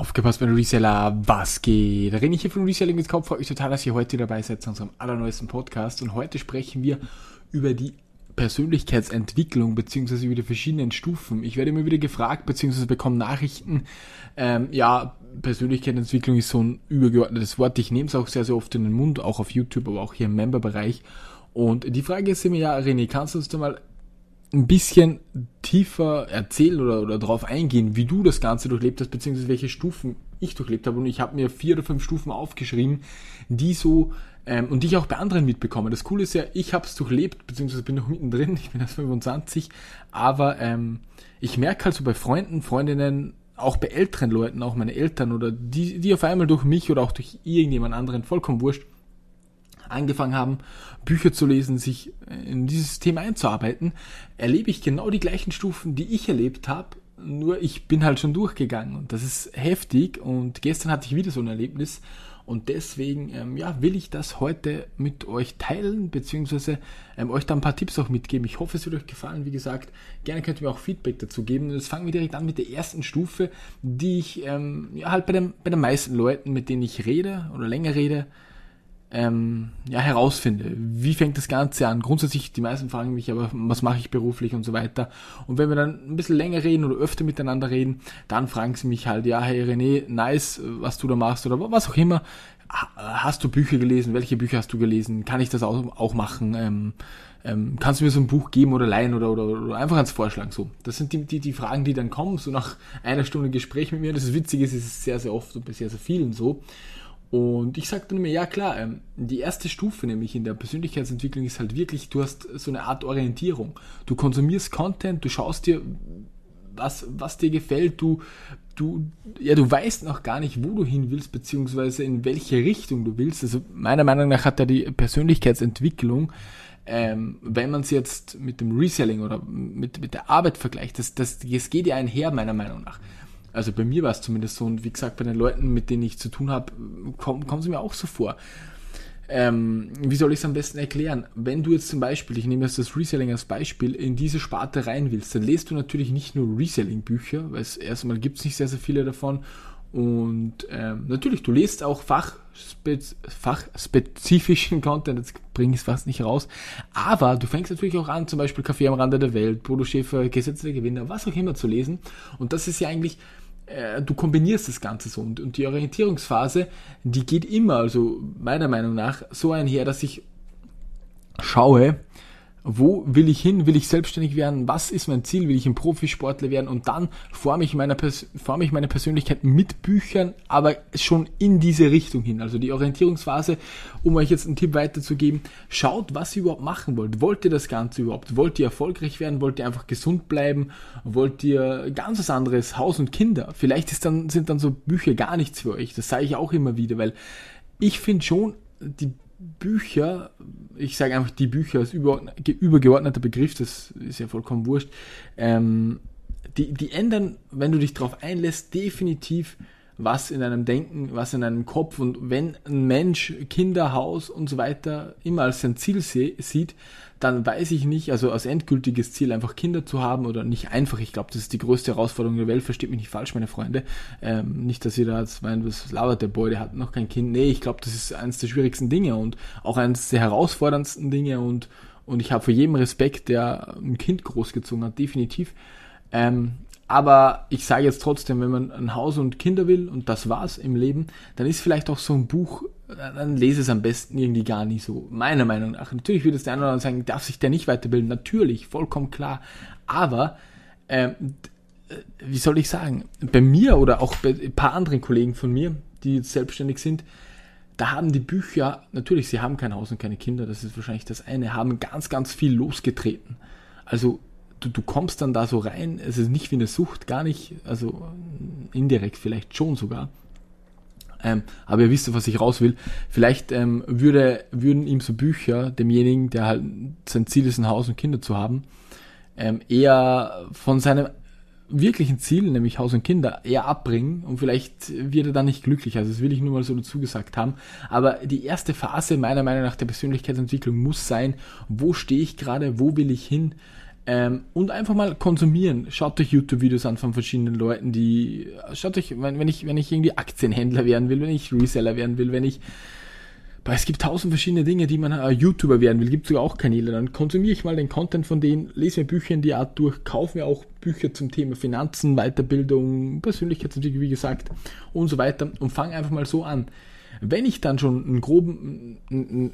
Aufgepasst, mein Reseller, was geht? René hier von Reselling mit Kopf. Freut mich total, dass ihr heute dabei seid zu unserem allerneuesten Podcast. Und heute sprechen wir über die Persönlichkeitsentwicklung beziehungsweise über die verschiedenen Stufen. Ich werde immer wieder gefragt beziehungsweise bekomme Nachrichten. Ähm, ja, Persönlichkeitsentwicklung ist so ein übergeordnetes Wort. Ich nehme es auch sehr, sehr oft in den Mund, auch auf YouTube, aber auch hier im Member-Bereich. Und die Frage ist immer, ja, René, kannst du uns da mal ein bisschen tiefer erzählen oder, oder darauf eingehen, wie du das Ganze durchlebt hast, beziehungsweise welche Stufen ich durchlebt habe. Und ich habe mir vier oder fünf Stufen aufgeschrieben, die so ähm, und die ich auch bei anderen mitbekomme. Das Coole ist ja, ich habe es durchlebt, beziehungsweise bin noch mittendrin, ich bin erst 25, aber ähm, ich merke halt so bei Freunden, Freundinnen, auch bei älteren Leuten, auch meine Eltern oder die, die auf einmal durch mich oder auch durch irgendjemand anderen, vollkommen wurscht, angefangen haben, Bücher zu lesen, sich in dieses Thema einzuarbeiten, erlebe ich genau die gleichen Stufen, die ich erlebt habe, nur ich bin halt schon durchgegangen und das ist heftig und gestern hatte ich wieder so ein Erlebnis und deswegen ähm, ja, will ich das heute mit euch teilen, beziehungsweise ähm, euch da ein paar Tipps auch mitgeben. Ich hoffe, es wird euch gefallen. Wie gesagt, gerne könnt ihr mir auch Feedback dazu geben. Und jetzt fangen wir direkt an mit der ersten Stufe, die ich ähm, ja, halt bei, dem, bei den meisten Leuten, mit denen ich rede oder länger rede, ähm, ja, herausfinde. Wie fängt das Ganze an? Grundsätzlich, die meisten fragen mich aber, was mache ich beruflich und so weiter. Und wenn wir dann ein bisschen länger reden oder öfter miteinander reden, dann fragen sie mich halt, ja, hey René, nice, was du da machst oder was auch immer. Hast du Bücher gelesen? Welche Bücher hast du gelesen? Kann ich das auch, auch machen? Ähm, ähm, kannst du mir so ein Buch geben oder leihen oder, oder, oder einfach ans Vorschlagen? So, das sind die, die, die Fragen, die dann kommen, so nach einer Stunde Gespräch mit mir. Das Witzige ist, es ist sehr, sehr oft und bei sehr, sehr vielen so. Und ich sagte mir, ja klar, ähm, die erste Stufe nämlich in der Persönlichkeitsentwicklung ist halt wirklich, du hast so eine Art Orientierung. Du konsumierst Content, du schaust dir, was, was dir gefällt, du, du, ja, du weißt noch gar nicht, wo du hin willst, beziehungsweise in welche Richtung du willst. Also meiner Meinung nach hat ja die Persönlichkeitsentwicklung, ähm, wenn man es jetzt mit dem Reselling oder mit, mit der Arbeit vergleicht, das, das, das geht ja einher, meiner Meinung nach also bei mir war es zumindest so und wie gesagt, bei den Leuten, mit denen ich zu tun habe, kommen, kommen sie mir auch so vor. Ähm, wie soll ich es am besten erklären? Wenn du jetzt zum Beispiel, ich nehme jetzt das Reselling als Beispiel, in diese Sparte rein willst, dann lest du natürlich nicht nur Reselling-Bücher, weil es erstmal gibt es nicht sehr, sehr viele davon. Und ähm, natürlich, du lest auch fachspez fachspezifischen Content, jetzt bringe ich es fast nicht raus. Aber du fängst natürlich auch an, zum Beispiel Kaffee am Rande der Welt, Bodo Schäfer, Gesetze der Gewinner, was auch immer zu lesen. Und das ist ja eigentlich äh, du kombinierst das Ganze so. Und, und die Orientierungsphase, die geht immer, also meiner Meinung nach, so einher, dass ich schaue, wo will ich hin? Will ich selbstständig werden? Was ist mein Ziel? Will ich ein Profisportler werden? Und dann forme ich, meine forme ich meine Persönlichkeit mit Büchern, aber schon in diese Richtung hin. Also die Orientierungsphase, um euch jetzt einen Tipp weiterzugeben, schaut, was ihr überhaupt machen wollt. Wollt ihr das Ganze überhaupt? Wollt ihr erfolgreich werden? Wollt ihr einfach gesund bleiben? Wollt ihr ganz was anderes? Haus und Kinder? Vielleicht ist dann, sind dann so Bücher gar nichts für euch. Das sage ich auch immer wieder, weil ich finde schon, die Bücher, ich sage einfach die Bücher als übergeordneter Begriff, das ist ja vollkommen wurscht, ähm, die, die ändern, wenn du dich darauf einlässt, definitiv was in einem Denken, was in einem Kopf und wenn ein Mensch Kinder, Haus und so weiter immer als sein Ziel sieht, dann weiß ich nicht, also als endgültiges Ziel einfach Kinder zu haben oder nicht einfach, ich glaube, das ist die größte Herausforderung der Welt, versteht mich nicht falsch, meine Freunde. Ähm, nicht, dass ihr da jetzt meint, was labert der Boy, der hat noch kein Kind. Nee, ich glaube, das ist eines der schwierigsten Dinge und auch eines der herausforderndsten Dinge und, und ich habe für jeden Respekt, der ein Kind großgezogen hat, definitiv. Ähm, aber ich sage jetzt trotzdem, wenn man ein Haus und Kinder will und das war's im Leben, dann ist vielleicht auch so ein Buch, dann lese es am besten irgendwie gar nicht so. Meiner Meinung nach. Natürlich würde es der eine oder andere sagen, darf sich der nicht weiterbilden. Natürlich, vollkommen klar. Aber, ähm, wie soll ich sagen, bei mir oder auch bei ein paar anderen Kollegen von mir, die jetzt selbstständig sind, da haben die Bücher, natürlich, sie haben kein Haus und keine Kinder, das ist wahrscheinlich das eine, haben ganz, ganz viel losgetreten. Also du, du kommst dann da so rein, es ist nicht wie eine Sucht, gar nicht, also indirekt vielleicht schon sogar. Ähm, aber ihr wisst, was ich raus will. Vielleicht ähm, würde, würden ihm so Bücher, demjenigen, der halt sein Ziel ist, ein Haus und Kinder zu haben, ähm, eher von seinem wirklichen Ziel, nämlich Haus und Kinder, eher abbringen und vielleicht wird er dann nicht glücklich. Also das will ich nur mal so dazu gesagt haben. Aber die erste Phase meiner Meinung nach der Persönlichkeitsentwicklung muss sein, wo stehe ich gerade, wo will ich hin, Ähm, und einfach mal konsumieren. Schaut euch YouTube-Videos an von verschiedenen Leuten, die, schaut euch, wenn, wenn ich, wenn ich irgendwie Aktienhändler werden will, wenn ich Reseller werden will, wenn ich, weil es gibt tausend verschiedene Dinge, die man äh, YouTuber werden will, gibt sogar auch Kanäle. Dann konsumiere ich mal den Content von denen, lese mir Bücher in die Art durch, kaufe mir auch Bücher zum Thema Finanzen, Weiterbildung, Persönlichkeitsentwicklung, wie gesagt, und so weiter und fange einfach mal so an. Wenn ich dann schon einen groben,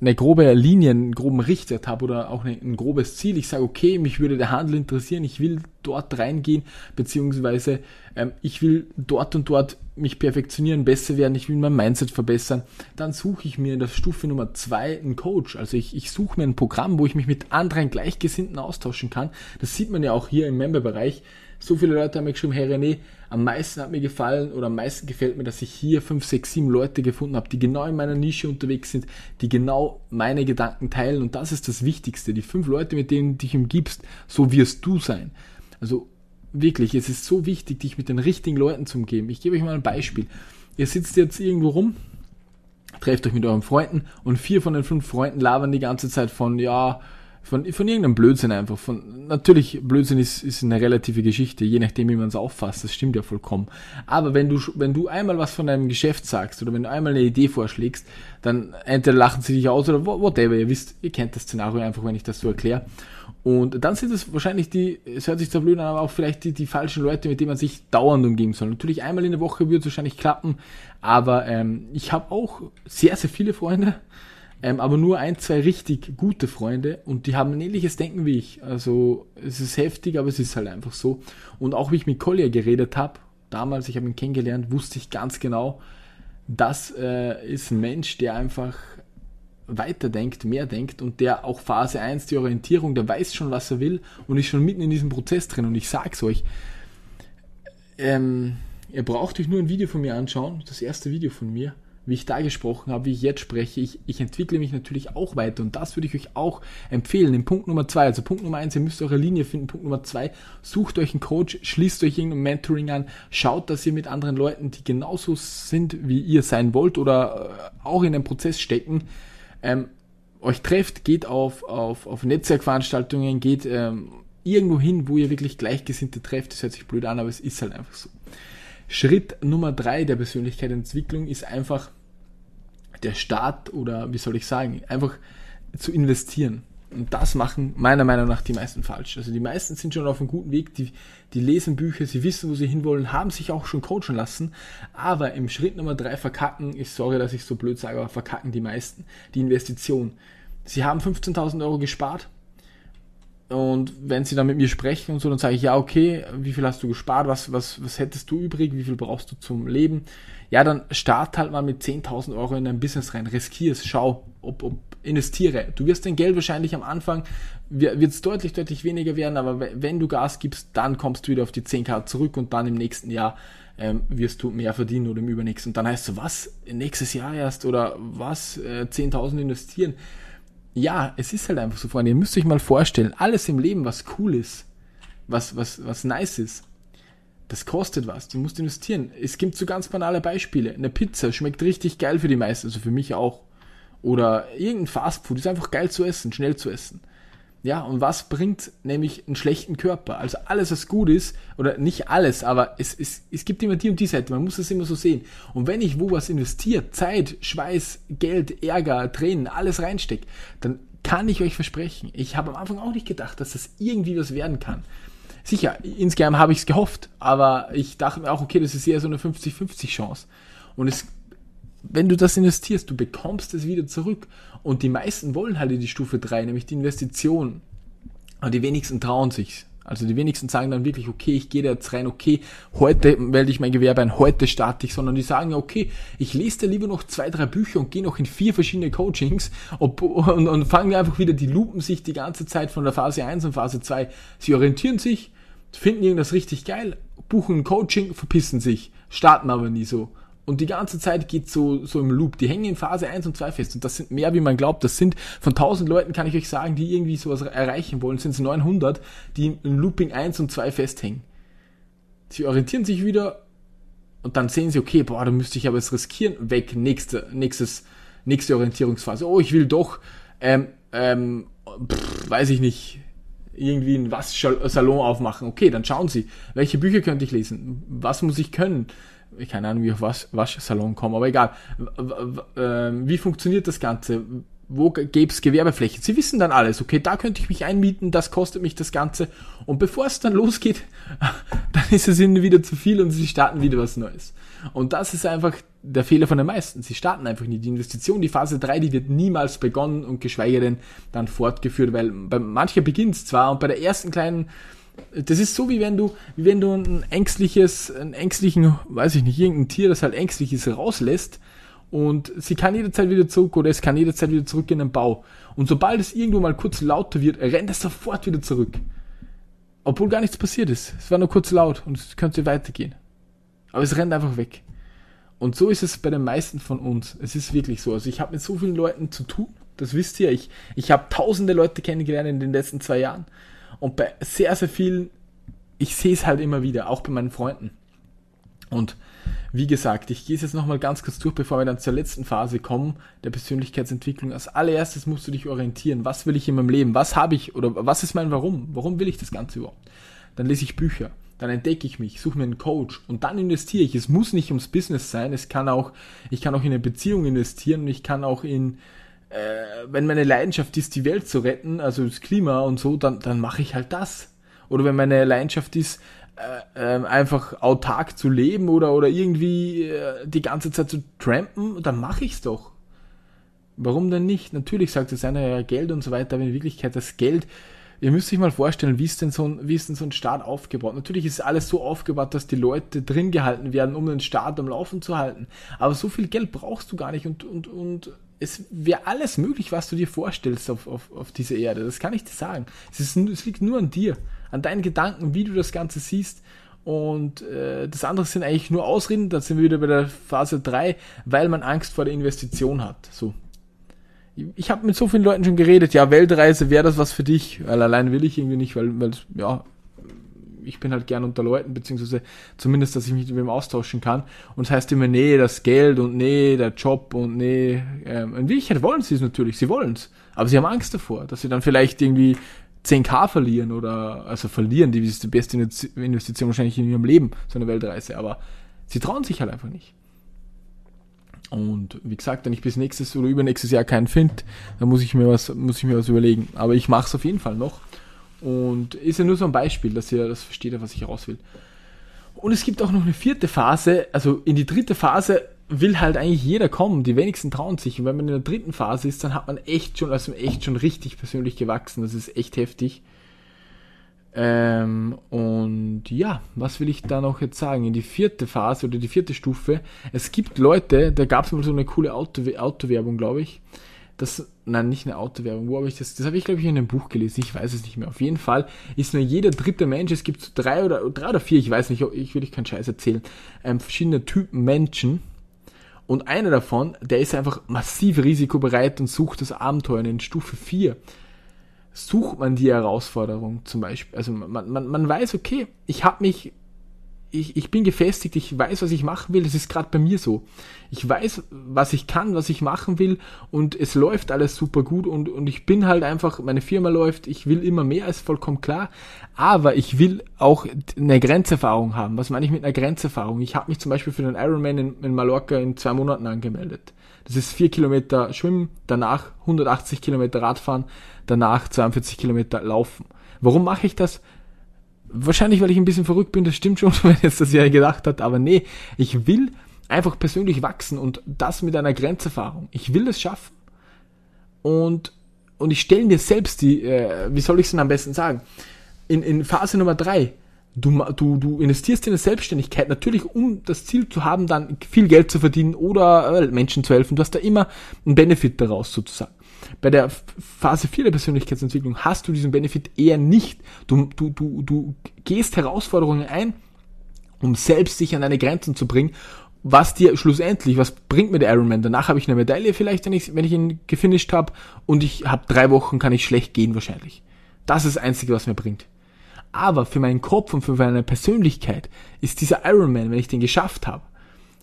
eine grobe Linie, einen groben Richtwert habe oder auch ein grobes Ziel, ich sage, okay, mich würde der Handel interessieren, ich will dort reingehen, beziehungsweise ähm, ich will dort und dort mich perfektionieren, besser werden, ich will mein Mindset verbessern, dann suche ich mir in der Stufe Nummer zwei einen Coach. Also ich, ich suche mir ein Programm, wo ich mich mit anderen Gleichgesinnten austauschen kann. Das sieht man ja auch hier im Memberbereich. So viele Leute haben mir geschrieben, hey René, am meisten hat mir gefallen oder am meisten gefällt mir, dass ich hier 5, 6, 7 Leute gefunden habe, die genau in meiner Nische unterwegs sind, die genau meine Gedanken teilen und das ist das Wichtigste. Die fünf Leute, mit denen du dich umgibst, so wirst du sein. Also wirklich, es ist so wichtig, dich mit den richtigen Leuten zu umgeben. Ich gebe euch mal ein Beispiel. Ihr sitzt jetzt irgendwo rum, trefft euch mit euren Freunden und vier von den fünf Freunden labern die ganze Zeit von, ja, von, von irgendeinem Blödsinn einfach. Von, natürlich, Blödsinn ist, ist eine relative Geschichte, je nachdem, wie man es auffasst. Das stimmt ja vollkommen. Aber wenn du, wenn du einmal was von deinem Geschäft sagst oder wenn du einmal eine Idee vorschlägst, dann entweder lachen sie dich aus oder whatever. Ihr wisst, ihr kennt das Szenario einfach, wenn ich das so erkläre. Und dann sind es wahrscheinlich die, es hört sich zwar blöd an, aber auch vielleicht die, die falschen Leute, mit denen man sich dauernd umgeben soll. Natürlich einmal in der Woche wird es wahrscheinlich klappen, aber ähm, ich habe auch sehr, sehr viele Freunde, ähm, aber nur ein, zwei richtig gute Freunde und die haben ein ähnliches Denken wie ich. Also es ist heftig, aber es ist halt einfach so. Und auch wie ich mit Collier geredet habe, damals, ich habe ihn kennengelernt, wusste ich ganz genau, das äh, ist ein Mensch, der einfach weiterdenkt, mehr denkt und der auch Phase 1, die Orientierung, der weiß schon, was er will und ist schon mitten in diesem Prozess drin. Und ich sag's euch, ähm, ihr braucht euch nur ein Video von mir anschauen, das erste Video von mir, wie ich da gesprochen habe, wie ich jetzt spreche. Ich, ich entwickle mich natürlich auch weiter und das würde ich euch auch empfehlen. In Punkt Nummer zwei, also Punkt Nummer eins, ihr müsst eure Linie finden. Punkt Nummer zwei, sucht euch einen Coach, schließt euch irgendein Mentoring an, schaut, dass ihr mit anderen Leuten, die genauso sind, wie ihr sein wollt oder äh, auch in einem Prozess stecken, ähm, euch trefft, geht auf, auf, auf Netzwerkveranstaltungen, geht ähm, irgendwo hin, wo ihr wirklich Gleichgesinnte trefft. Das hört sich blöd an, aber es ist halt einfach so. Schritt Nummer drei der Persönlichkeitsentwicklung ist einfach der Start oder wie soll ich sagen, einfach zu investieren. Und das machen meiner Meinung nach die meisten falsch. Also die meisten sind schon auf einem guten Weg, die, die lesen Bücher, sie wissen, wo sie hinwollen, haben sich auch schon coachen lassen, aber im Schritt Nummer drei verkacken, ich sorge, dass ich so blöd sage, aber verkacken die meisten die Investition. Sie haben 15.000 Euro gespart, und wenn sie dann mit mir sprechen und so, dann sage ich, ja, okay, wie viel hast du gespart? Was, was, was hättest du übrig? Wie viel brauchst du zum Leben? Ja, dann start halt mal mit 10.000 Euro in dein Business rein. Riskier es, schau, ob, ob, investiere. Du wirst dein Geld wahrscheinlich am Anfang, wird es deutlich, deutlich weniger werden, aber wenn du Gas gibst, dann kommst du wieder auf die 10k zurück und dann im nächsten Jahr ähm, wirst du mehr verdienen oder im übernächsten. Und dann heißt es, was, nächstes Jahr erst oder was, äh, 10.000 investieren? Ja, es ist halt einfach so, Freunde. Ihr müsst euch mal vorstellen, alles im Leben, was cool ist, was, was, was nice ist, das kostet was. Du musst investieren. Es gibt so ganz banale Beispiele. Eine Pizza schmeckt richtig geil für die meisten, also für mich auch. Oder irgendein Fastfood ist einfach geil zu essen, schnell zu essen. Ja, und was bringt nämlich einen schlechten Körper? Also alles, was gut ist, oder nicht alles, aber es, es, es gibt immer die und die Seite, man muss das immer so sehen. Und wenn ich wo was investiert, Zeit, Schweiß, Geld, Ärger, Tränen, alles reinstecke, dann kann ich euch versprechen, ich habe am Anfang auch nicht gedacht, dass das irgendwie was werden kann. Sicher, insgeheim habe ich es gehofft, aber ich dachte mir auch, okay, das ist eher so eine 50-50 Chance. Und es wenn du das investierst, du bekommst es wieder zurück. Und die meisten wollen halt in die Stufe 3, nämlich die Investition. Aber die wenigsten trauen sich. Also die wenigsten sagen dann wirklich, okay, ich gehe da jetzt rein, okay, heute melde ich mein Gewerbe ein, heute starte ich, sondern die sagen okay, ich lese da lieber noch zwei, drei Bücher und gehe noch in vier verschiedene Coachings und, und, und fangen einfach wieder, die lupen sich die ganze Zeit von der Phase 1 und Phase 2. Sie orientieren sich, finden irgendwas richtig geil, buchen ein Coaching, verpissen sich, starten aber nie so. Und die ganze Zeit geht so, so im Loop. Die hängen in Phase 1 und 2 fest. Und das sind mehr, wie man glaubt. Das sind von 1000 Leuten, kann ich euch sagen, die irgendwie sowas erreichen wollen, sind es 900, die in Looping 1 und 2 festhängen. Sie orientieren sich wieder und dann sehen sie, okay, boah, da müsste ich aber es riskieren. Weg, nächste, nächstes, nächste Orientierungsphase. Oh, ich will doch, ähm, ähm, pff, weiß ich nicht, irgendwie einen Waschsalon aufmachen. Okay, dann schauen Sie, welche Bücher könnte ich lesen? Was muss ich können? Keine Ahnung, wie auf Wasch Waschsalon komme, aber egal. Ähm, wie funktioniert das Ganze? wo gäbe es Gewerbefläche? Sie wissen dann alles, okay, da könnte ich mich einmieten, das kostet mich das Ganze. Und bevor es dann losgeht, dann ist es ihnen wieder zu viel und sie starten wieder was Neues. Und das ist einfach der Fehler von den meisten. Sie starten einfach nicht. Die Investition, die Phase 3, die wird niemals begonnen und geschweige denn dann fortgeführt, weil bei mancher beginnt es zwar und bei der ersten kleinen das ist so wie wenn du, wie wenn du ein ängstliches, einen ängstlichen, weiß ich nicht, irgendein Tier, das halt ängstlich ist, rauslässt und sie kann jederzeit wieder zurück oder es kann jederzeit wieder zurück in den Bau. Und sobald es irgendwo mal kurz lauter wird, rennt es sofort wieder zurück. Obwohl gar nichts passiert ist. Es war nur kurz laut und es könnte weitergehen. Aber es rennt einfach weg. Und so ist es bei den meisten von uns. Es ist wirklich so. Also ich habe mit so vielen Leuten zu tun. Das wisst ihr. Ich, ich habe tausende Leute kennengelernt in den letzten zwei Jahren. Und bei sehr, sehr vielen, ich sehe es halt immer wieder, auch bei meinen Freunden. Und wie gesagt, ich gehe es jetzt nochmal ganz kurz durch, bevor wir dann zur letzten Phase kommen, der Persönlichkeitsentwicklung. Als allererstes musst du dich orientieren. Was will ich in meinem Leben? Was habe ich oder was ist mein Warum? Warum will ich das Ganze überhaupt? Dann lese ich Bücher, dann entdecke ich mich, suche mir einen Coach und dann investiere ich. Es muss nicht ums Business sein, es kann auch, ich kann auch in eine Beziehung investieren und ich kann auch in, äh, wenn meine Leidenschaft ist, die Welt zu retten, also das Klima und so, dann, dann mache ich halt das. Oder wenn meine Leidenschaft ist, äh, ähm, einfach autark zu leben oder, oder irgendwie äh, die ganze Zeit zu trampen, dann mache ich's doch. Warum denn nicht? Natürlich sagt es einer ja Geld und so weiter, aber in Wirklichkeit das Geld, ihr müsst euch mal vorstellen, wie ist denn so ein, wie ist denn so ein Staat aufgebaut? Natürlich ist alles so aufgebaut, dass die Leute drin gehalten werden, um den Staat am Laufen zu halten. Aber so viel Geld brauchst du gar nicht und, und, und es wäre alles möglich, was du dir vorstellst auf, auf, auf dieser Erde. Das kann ich dir sagen. Es, ist, es liegt nur an dir an deinen Gedanken, wie du das Ganze siehst. Und äh, das andere sind eigentlich nur Ausreden, da sind wir wieder bei der Phase 3, weil man Angst vor der Investition hat. So. Ich habe mit so vielen Leuten schon geredet, ja, Weltreise wäre das was für dich, weil allein will ich irgendwie nicht, weil, weil ja, ich bin halt gern unter Leuten, beziehungsweise zumindest, dass ich mich mit wem austauschen kann. Und es das heißt immer, nee, das Geld und nee, der Job und nee. Ähm, in Wirklichkeit wollen sie es natürlich, sie wollen es. Aber sie haben Angst davor, dass sie dann vielleicht irgendwie 10k verlieren oder, also verlieren, die ist die beste Investition wahrscheinlich in ihrem Leben, so eine Weltreise, aber sie trauen sich halt einfach nicht. Und wie gesagt, wenn ich bis nächstes oder übernächstes Jahr keinen finde, dann muss ich mir was, muss ich mir was überlegen. Aber ich mache es auf jeden Fall noch. Und ist ja nur so ein Beispiel, dass ihr das versteht, was ich heraus will. Und es gibt auch noch eine vierte Phase, also in die dritte Phase will halt eigentlich jeder kommen. Die wenigsten trauen sich. Und wenn man in der dritten Phase ist, dann hat man echt schon, also echt schon richtig persönlich gewachsen. Das ist echt heftig. Ähm, und ja, was will ich da noch jetzt sagen? In die vierte Phase oder die vierte Stufe. Es gibt Leute, da gab es mal so eine coole Auto, Autowerbung, glaube ich. Das, nein, nicht eine Autowerbung. Wo habe ich das? Das habe ich, glaube ich, in einem Buch gelesen. Ich weiß es nicht mehr. Auf jeden Fall ist nur jeder dritte Mensch, es gibt so drei oder drei oder vier, ich weiß nicht, ich will euch keinen Scheiß erzählen, ähm, verschiedene Typen Menschen, und einer davon, der ist einfach massiv risikobereit und sucht das Abenteuer. In Stufe 4 sucht man die Herausforderung zum Beispiel. Also man, man, man weiß, okay, ich habe mich ich, ich bin gefestigt, ich weiß, was ich machen will. Das ist gerade bei mir so. Ich weiß, was ich kann, was ich machen will und es läuft alles super gut und, und ich bin halt einfach, meine Firma läuft, ich will immer mehr, ist vollkommen klar. Aber ich will auch eine Grenzerfahrung haben. Was meine ich mit einer Grenzerfahrung? Ich habe mich zum Beispiel für den Ironman in, in Mallorca in zwei Monaten angemeldet. Das ist vier Kilometer Schwimmen, danach 180 Kilometer Radfahren, danach 42 Kilometer Laufen. Warum mache ich das? Wahrscheinlich, weil ich ein bisschen verrückt bin, das stimmt schon, wenn jetzt das ja gedacht hat, aber nee, ich will einfach persönlich wachsen und das mit einer Grenzerfahrung. Ich will es schaffen und, und ich stelle mir selbst die, äh, wie soll ich es denn am besten sagen, in, in Phase Nummer drei Du, du, du investierst in eine Selbstständigkeit natürlich, um das Ziel zu haben, dann viel Geld zu verdienen oder äh, Menschen zu helfen. Du hast da immer einen Benefit daraus sozusagen. Bei der Phase 4 der Persönlichkeitsentwicklung hast du diesen Benefit eher nicht. Du, du, du, du gehst Herausforderungen ein, um selbst sich an deine Grenzen zu bringen was dir schlussendlich, was bringt mir der Ironman? Danach habe ich eine Medaille vielleicht, wenn ich, wenn ich ihn gefinisht habe und ich habe drei Wochen, kann ich schlecht gehen wahrscheinlich. Das ist das Einzige, was mir bringt. Aber für meinen Kopf und für meine Persönlichkeit ist dieser Ironman, wenn ich den geschafft habe,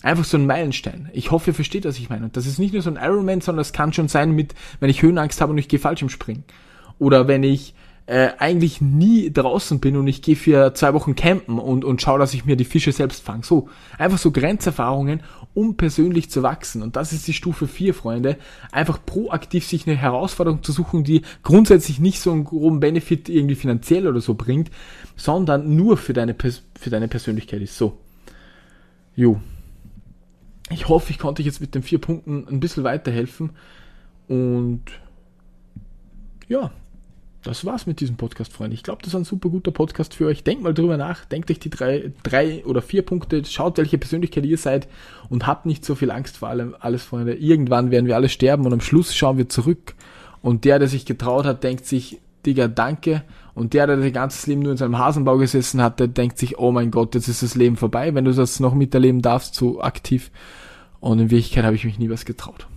Einfach so ein Meilenstein. Ich hoffe, ihr versteht, was ich meine. Und das ist nicht nur so ein Ironman, sondern das kann schon sein mit, wenn ich Höhenangst habe und ich gehe falsch im Springen. Oder wenn ich äh, eigentlich nie draußen bin und ich gehe für zwei Wochen campen und, und schaue, dass ich mir die Fische selbst fange. So, einfach so Grenzerfahrungen, um persönlich zu wachsen. Und das ist die Stufe 4, Freunde. Einfach proaktiv sich eine Herausforderung zu suchen, die grundsätzlich nicht so einen groben Benefit irgendwie finanziell oder so bringt, sondern nur für deine, für deine Persönlichkeit ist. So. Jo. Ich hoffe, ich konnte euch jetzt mit den vier Punkten ein bisschen weiterhelfen. Und ja, das war's mit diesem Podcast, Freunde. Ich glaube, das ist ein super guter Podcast für euch. Denkt mal drüber nach, denkt euch die drei, drei oder vier Punkte, schaut, welche Persönlichkeit ihr seid und habt nicht so viel Angst vor allem, alles, Freunde. Irgendwann werden wir alle sterben und am Schluss schauen wir zurück und der, der sich getraut hat, denkt sich, Digga, danke. Und der, der sein ganzes Leben nur in seinem Hasenbau gesessen hat, der denkt sich, oh mein Gott, jetzt ist das Leben vorbei, wenn du das noch miterleben darfst, so aktiv. Und in Wirklichkeit habe ich mich nie was getraut.